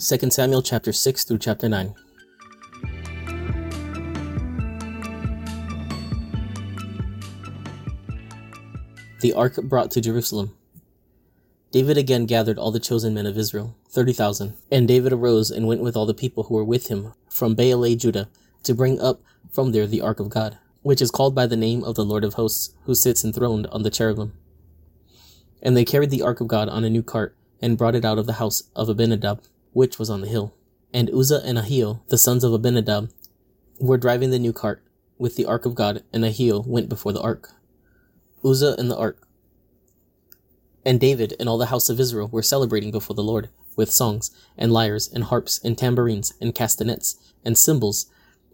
2 Samuel chapter 6 through chapter 9. The ark brought to Jerusalem. David again gathered all the chosen men of Israel, thirty thousand. And David arose and went with all the people who were with him from Baalah, Judah, to bring up from there the ark of God, which is called by the name of the Lord of hosts, who sits enthroned on the cherubim. And they carried the ark of God on a new cart, and brought it out of the house of Abinadab, which was on the hill. And Uzzah and Ahio, the sons of Abinadab, were driving the new cart with the ark of God, and Ahio went before the ark. Uzzah and the ark. And David and all the house of Israel were celebrating before the Lord with songs, and lyres, and harps, and tambourines, and castanets, and cymbals.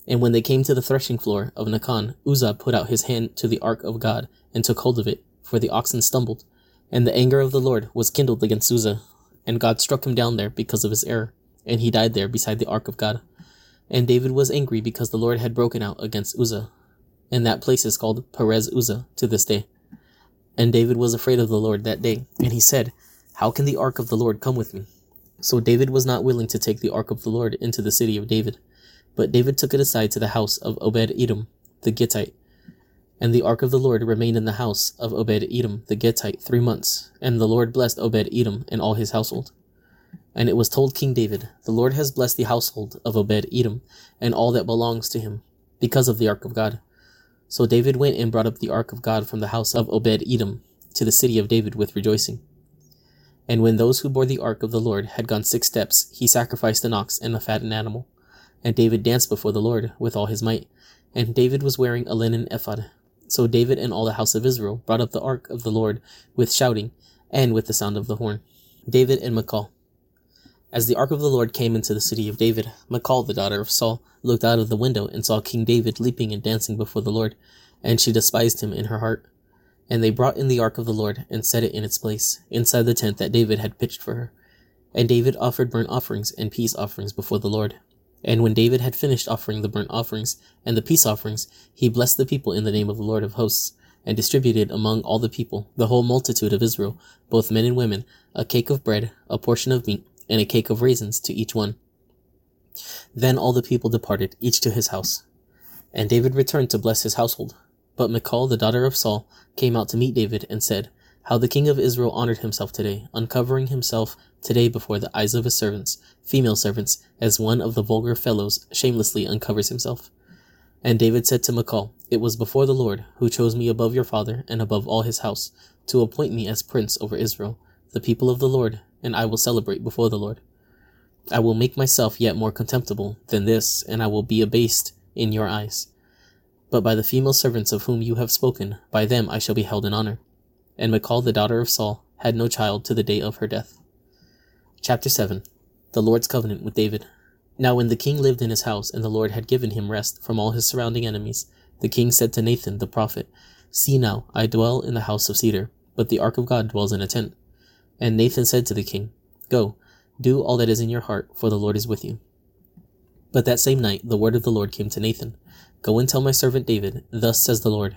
And when they came to the threshing floor of Nacon, Uzzah put out his hand to the ark of God, and took hold of it, for the oxen stumbled. And the anger of the Lord was kindled against Uzzah, and God struck him down there because of his error, and he died there beside the ark of God. And David was angry because the Lord had broken out against Uzzah. And that place is called Perez Uzzah to this day. And David was afraid of the Lord that day, and he said, How can the ark of the Lord come with me? So David was not willing to take the ark of the Lord into the city of David. But David took it aside to the house of Obed Edom, the Gittite, and the ark of the Lord remained in the house of Obed Edom the Gittite three months, and the Lord blessed Obed Edom and all his household. And it was told King David, The Lord has blessed the household of Obed Edom and all that belongs to him, because of the ark of God. So David went and brought up the ark of God from the house of Obed Edom to the city of David with rejoicing. And when those who bore the ark of the Lord had gone six steps, he sacrificed an ox and a fattened animal. And David danced before the Lord with all his might. And David was wearing a linen ephod, so David and all the house of Israel brought up the ark of the Lord with shouting and with the sound of the horn. David and Michal. As the ark of the Lord came into the city of David, Michal, the daughter of Saul, looked out of the window and saw King David leaping and dancing before the Lord, and she despised him in her heart. And they brought in the ark of the Lord and set it in its place, inside the tent that David had pitched for her. And David offered burnt offerings and peace offerings before the Lord. And when David had finished offering the burnt offerings and the peace offerings, he blessed the people in the name of the Lord of hosts, and distributed among all the people, the whole multitude of Israel, both men and women, a cake of bread, a portion of meat, and a cake of raisins to each one. Then all the people departed, each to his house. And David returned to bless his household. But Michal, the daughter of Saul, came out to meet David and said, How the king of Israel honored himself today, uncovering himself today before the eyes of his servants, female servants, as one of the vulgar fellows shamelessly uncovers himself. And David said to Michal, It was before the Lord, who chose me above your father and above all his house, to appoint me as prince over Israel, the people of the Lord, and I will celebrate before the Lord. I will make myself yet more contemptible than this, and I will be abased in your eyes. But by the female servants of whom you have spoken, by them I shall be held in honor. And Michal, the daughter of Saul, had no child to the day of her death. Chapter 7 The Lord's Covenant with David. Now, when the king lived in his house, and the Lord had given him rest from all his surrounding enemies, the king said to Nathan the prophet, See now, I dwell in the house of cedar, but the ark of God dwells in a tent. And Nathan said to the king, Go, do all that is in your heart, for the Lord is with you. But that same night the word of the Lord came to Nathan Go and tell my servant David, Thus says the Lord,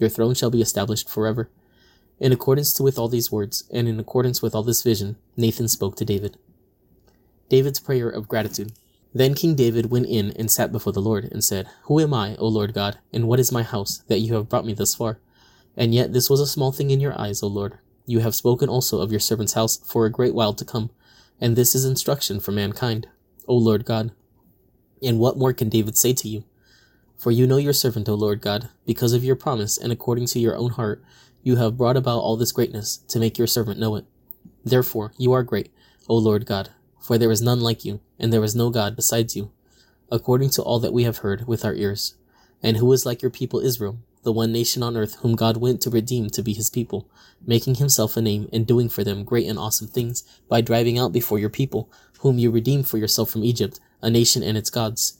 Your throne shall be established forever. In accordance with all these words, and in accordance with all this vision, Nathan spoke to David. David's prayer of gratitude. Then King David went in and sat before the Lord, and said, Who am I, O Lord God, and what is my house, that you have brought me thus far? And yet this was a small thing in your eyes, O Lord. You have spoken also of your servant's house for a great while to come, and this is instruction for mankind, O Lord God. And what more can David say to you? For you know your servant, O Lord God, because of your promise, and according to your own heart, you have brought about all this greatness to make your servant know it. Therefore, you are great, O Lord God, for there is none like you, and there is no God besides you, according to all that we have heard with our ears. And who is like your people Israel, the one nation on earth whom God went to redeem to be his people, making himself a name and doing for them great and awesome things by driving out before your people, whom you redeemed for yourself from Egypt, a nation and its gods.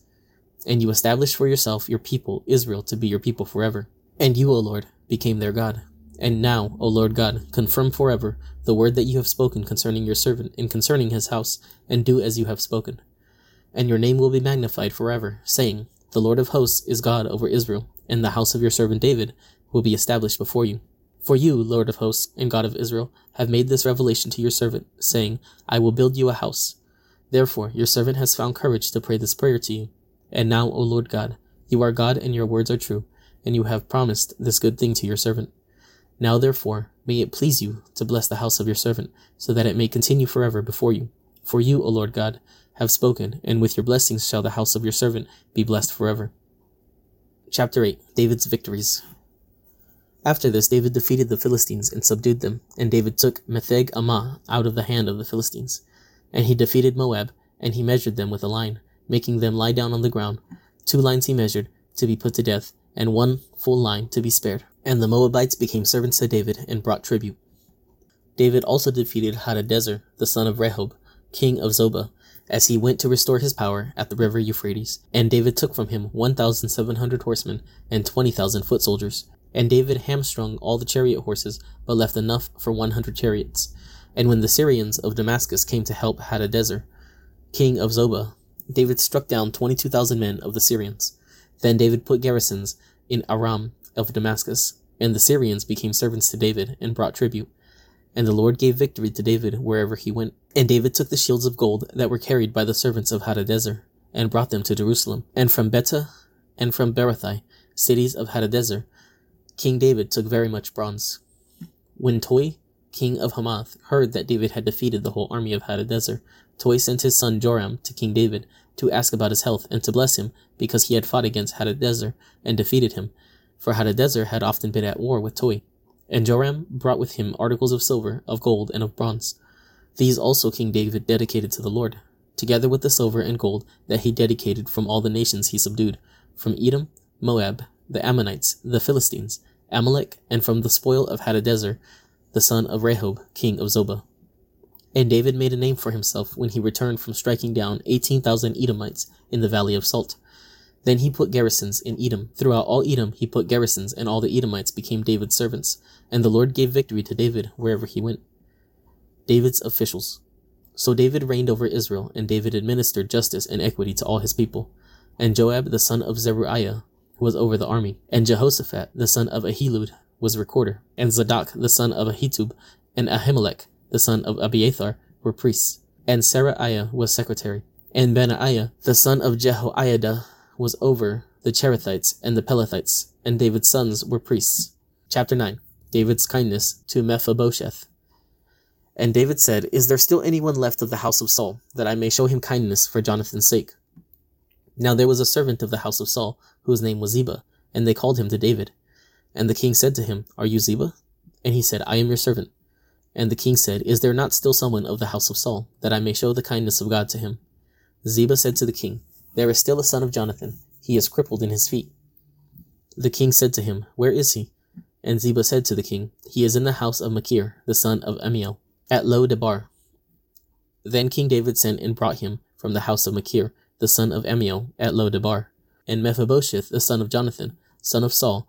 And you established for yourself your people, Israel, to be your people forever. And you, O Lord, became their God. And now, O Lord God, confirm forever the word that you have spoken concerning your servant and concerning his house, and do as you have spoken. And your name will be magnified forever, saying, The Lord of hosts is God over Israel, and the house of your servant David will be established before you. For you, Lord of hosts and God of Israel, have made this revelation to your servant, saying, I will build you a house. Therefore, your servant has found courage to pray this prayer to you. And now, O Lord God, you are God and your words are true, and you have promised this good thing to your servant. Now therefore, may it please you to bless the house of your servant, so that it may continue forever before you. For you, O Lord God, have spoken, and with your blessings shall the house of your servant be blessed forever. Chapter 8 David's Victories After this, David defeated the Philistines and subdued them, and David took Metheg Ammah out of the hand of the Philistines. And he defeated Moab, and he measured them with a line, making them lie down on the ground. Two lines he measured, to be put to death, and one full line to be spared. And the Moabites became servants to David and brought tribute. David also defeated Hadadezer, the son of Rehob, king of Zobah, as he went to restore his power at the river Euphrates. And David took from him 1,700 horsemen and 20,000 foot soldiers. And David hamstrung all the chariot horses, but left enough for 100 chariots. And when the Syrians of Damascus came to help Hadadezer, king of Zobah, David struck down 22,000 men of the Syrians. Then David put garrisons in Aram of Damascus, and the Syrians became servants to David and brought tribute. And the Lord gave victory to David wherever he went. And David took the shields of gold that were carried by the servants of Hadadezer, and brought them to Jerusalem. And from Betah and from Berothai, cities of Hadadezer, King David took very much bronze. When Toi, king of Hamath, heard that David had defeated the whole army of Hadadezer, Toi sent his son Joram to King David to ask about his health and to bless him because he had fought against Hadadezer and defeated him for Hadadezer had often been at war with Toi. And Joram brought with him articles of silver, of gold, and of bronze. These also King David dedicated to the Lord, together with the silver and gold that he dedicated from all the nations he subdued, from Edom, Moab, the Ammonites, the Philistines, Amalek, and from the spoil of Hadadezer, the son of Rehob, king of Zobah. And David made a name for himself when he returned from striking down eighteen thousand Edomites in the valley of Salt. Then he put garrisons in Edom. Throughout all Edom he put garrisons, and all the Edomites became David's servants. And the Lord gave victory to David wherever he went. David's officials. So David reigned over Israel, and David administered justice and equity to all his people. And Joab the son of Zeruiah was over the army, and Jehoshaphat the son of Ahilud was recorder, and Zadok the son of Ahitub, and Ahimelech the son of Abiathar were priests, and Seraiah was secretary, and Benaiah the son of Jehoiada was over the Cherethites and the Pelethites, and David's sons were priests. Chapter 9 David's kindness to Mephibosheth. And David said, Is there still anyone left of the house of Saul, that I may show him kindness for Jonathan's sake? Now there was a servant of the house of Saul, whose name was Ziba, and they called him to David. And the king said to him, Are you Ziba? And he said, I am your servant. And the king said, Is there not still someone of the house of Saul, that I may show the kindness of God to him? Ziba said to the king, there is still a son of Jonathan. He is crippled in his feet. The king said to him, Where is he? And Ziba said to the king, He is in the house of Machir, the son of Ammiel, at Lo Debar. Then King David sent and brought him from the house of Machir, the son of Ammiel, at Lo Debar. And Mephibosheth, the son of Jonathan, son of Saul,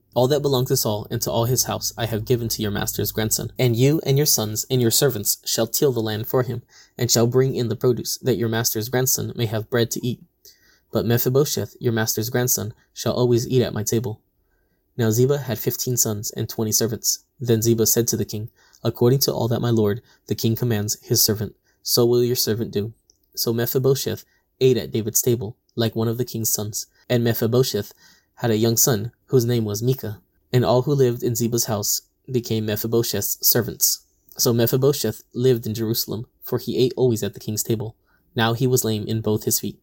All that belonged to Saul and to all his house I have given to your master's grandson. And you and your sons and your servants shall till the land for him, and shall bring in the produce, that your master's grandson may have bread to eat. But Mephibosheth, your master's grandson, shall always eat at my table. Now Ziba had fifteen sons and twenty servants. Then Ziba said to the king, According to all that my lord, the king commands his servant, so will your servant do. So Mephibosheth ate at David's table, like one of the king's sons. And Mephibosheth had a young son, whose name was Micah. And all who lived in Ziba's house became Mephibosheth's servants. So Mephibosheth lived in Jerusalem, for he ate always at the king's table. Now he was lame in both his feet.